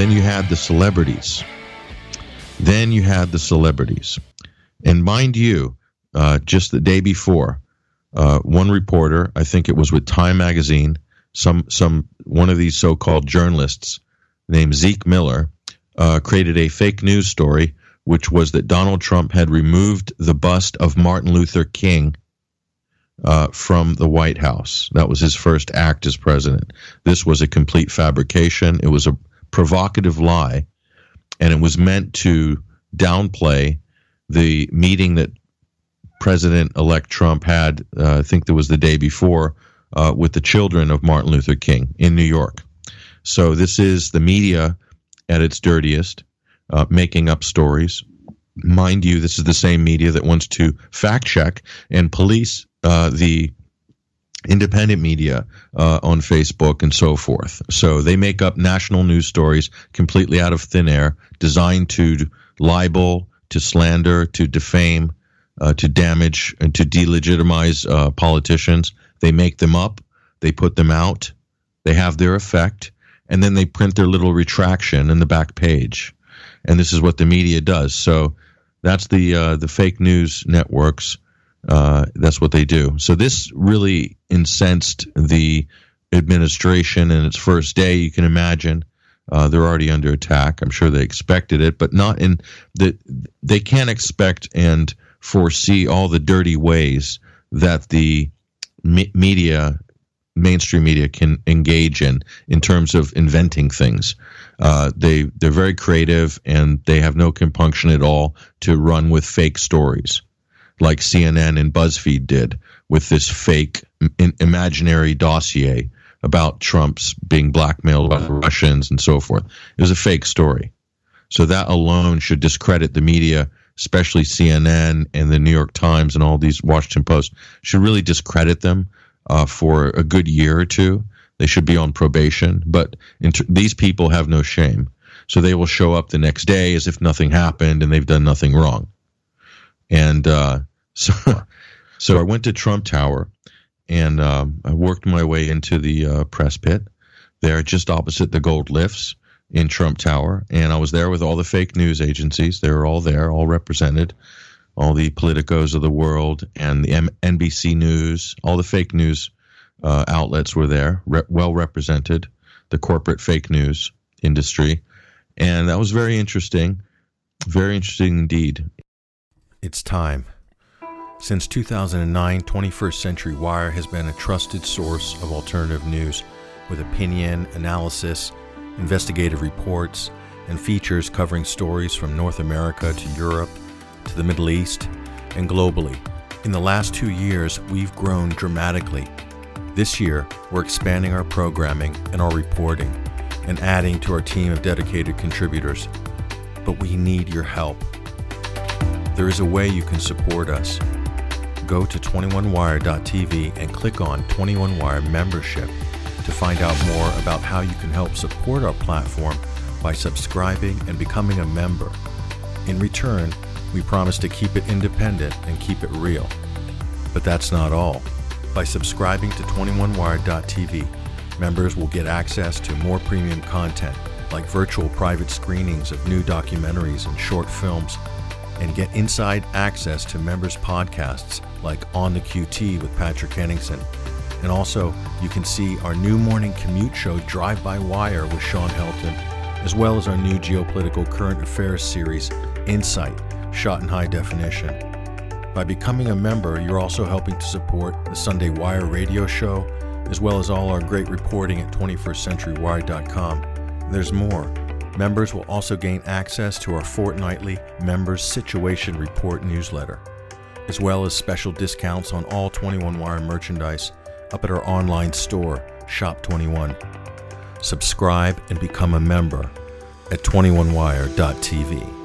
then you had the celebrities. Then you had the celebrities. And mind you, uh, just the day before, uh, one reporter, I think it was with Time Magazine, some some one of these so-called journalists named Zeke Miller, uh, created a fake news story, which was that Donald Trump had removed the bust of Martin Luther King uh, from the White House. That was his first act as president. This was a complete fabrication. It was a provocative lie, and it was meant to downplay the meeting that President elect Trump had, uh, I think that was the day before, uh, with the children of Martin Luther King in New York. So this is the media at its dirtiest, uh, making up stories. Mind you, this is the same media that wants to fact check and police uh, the independent media uh, on Facebook and so forth. So they make up national news stories completely out of thin air, designed to libel, to slander, to defame, uh, to damage, and to delegitimize uh, politicians. They make them up, they put them out, they have their effect, and then they print their little retraction in the back page. And this is what the media does. So that's the uh, the fake news networks. Uh, that's what they do. So this really incensed the administration in its first day. You can imagine uh, they're already under attack. I'm sure they expected it, but not in the. They can't expect and foresee all the dirty ways that the me- media, mainstream media, can engage in in terms of inventing things. Uh, they they're very creative and they have no compunction at all to run with fake stories like CNN and BuzzFeed did with this fake in, imaginary dossier about Trump's being blackmailed by the Russians and so forth. It was a fake story. So that alone should discredit the media, especially CNN and the New York Times and all these Washington Post, should really discredit them uh, for a good year or two. They should be on probation. But t- these people have no shame. So they will show up the next day as if nothing happened and they've done nothing wrong. And uh, so, so I went to Trump Tower and um, I worked my way into the uh, press pit there, just opposite the gold lifts in Trump Tower. And I was there with all the fake news agencies. They were all there, all represented, all the politicos of the world and the M- NBC News, all the fake news uh, outlets were there, re- well represented, the corporate fake news industry. And that was very interesting, very interesting indeed. It's time. Since 2009, 21st Century Wire has been a trusted source of alternative news with opinion, analysis, investigative reports, and features covering stories from North America to Europe to the Middle East and globally. In the last two years, we've grown dramatically. This year, we're expanding our programming and our reporting and adding to our team of dedicated contributors. But we need your help. There is a way you can support us go to 21wire.tv and click on 21wire membership to find out more about how you can help support our platform by subscribing and becoming a member. In return, we promise to keep it independent and keep it real. But that's not all. By subscribing to 21wire.tv, members will get access to more premium content like virtual private screenings of new documentaries and short films and get inside access to members' podcasts like On the QT with Patrick Henningsen. And also, you can see our new morning commute show, Drive by Wire, with Shawn Helton, as well as our new geopolitical current affairs series, Insight, shot in high definition. By becoming a member, you're also helping to support the Sunday Wire radio show, as well as all our great reporting at 21stcenturywire.com. There's more. Members will also gain access to our fortnightly Members Situation Report newsletter, as well as special discounts on all 21 Wire merchandise up at our online store, Shop 21. Subscribe and become a member at 21wire.tv.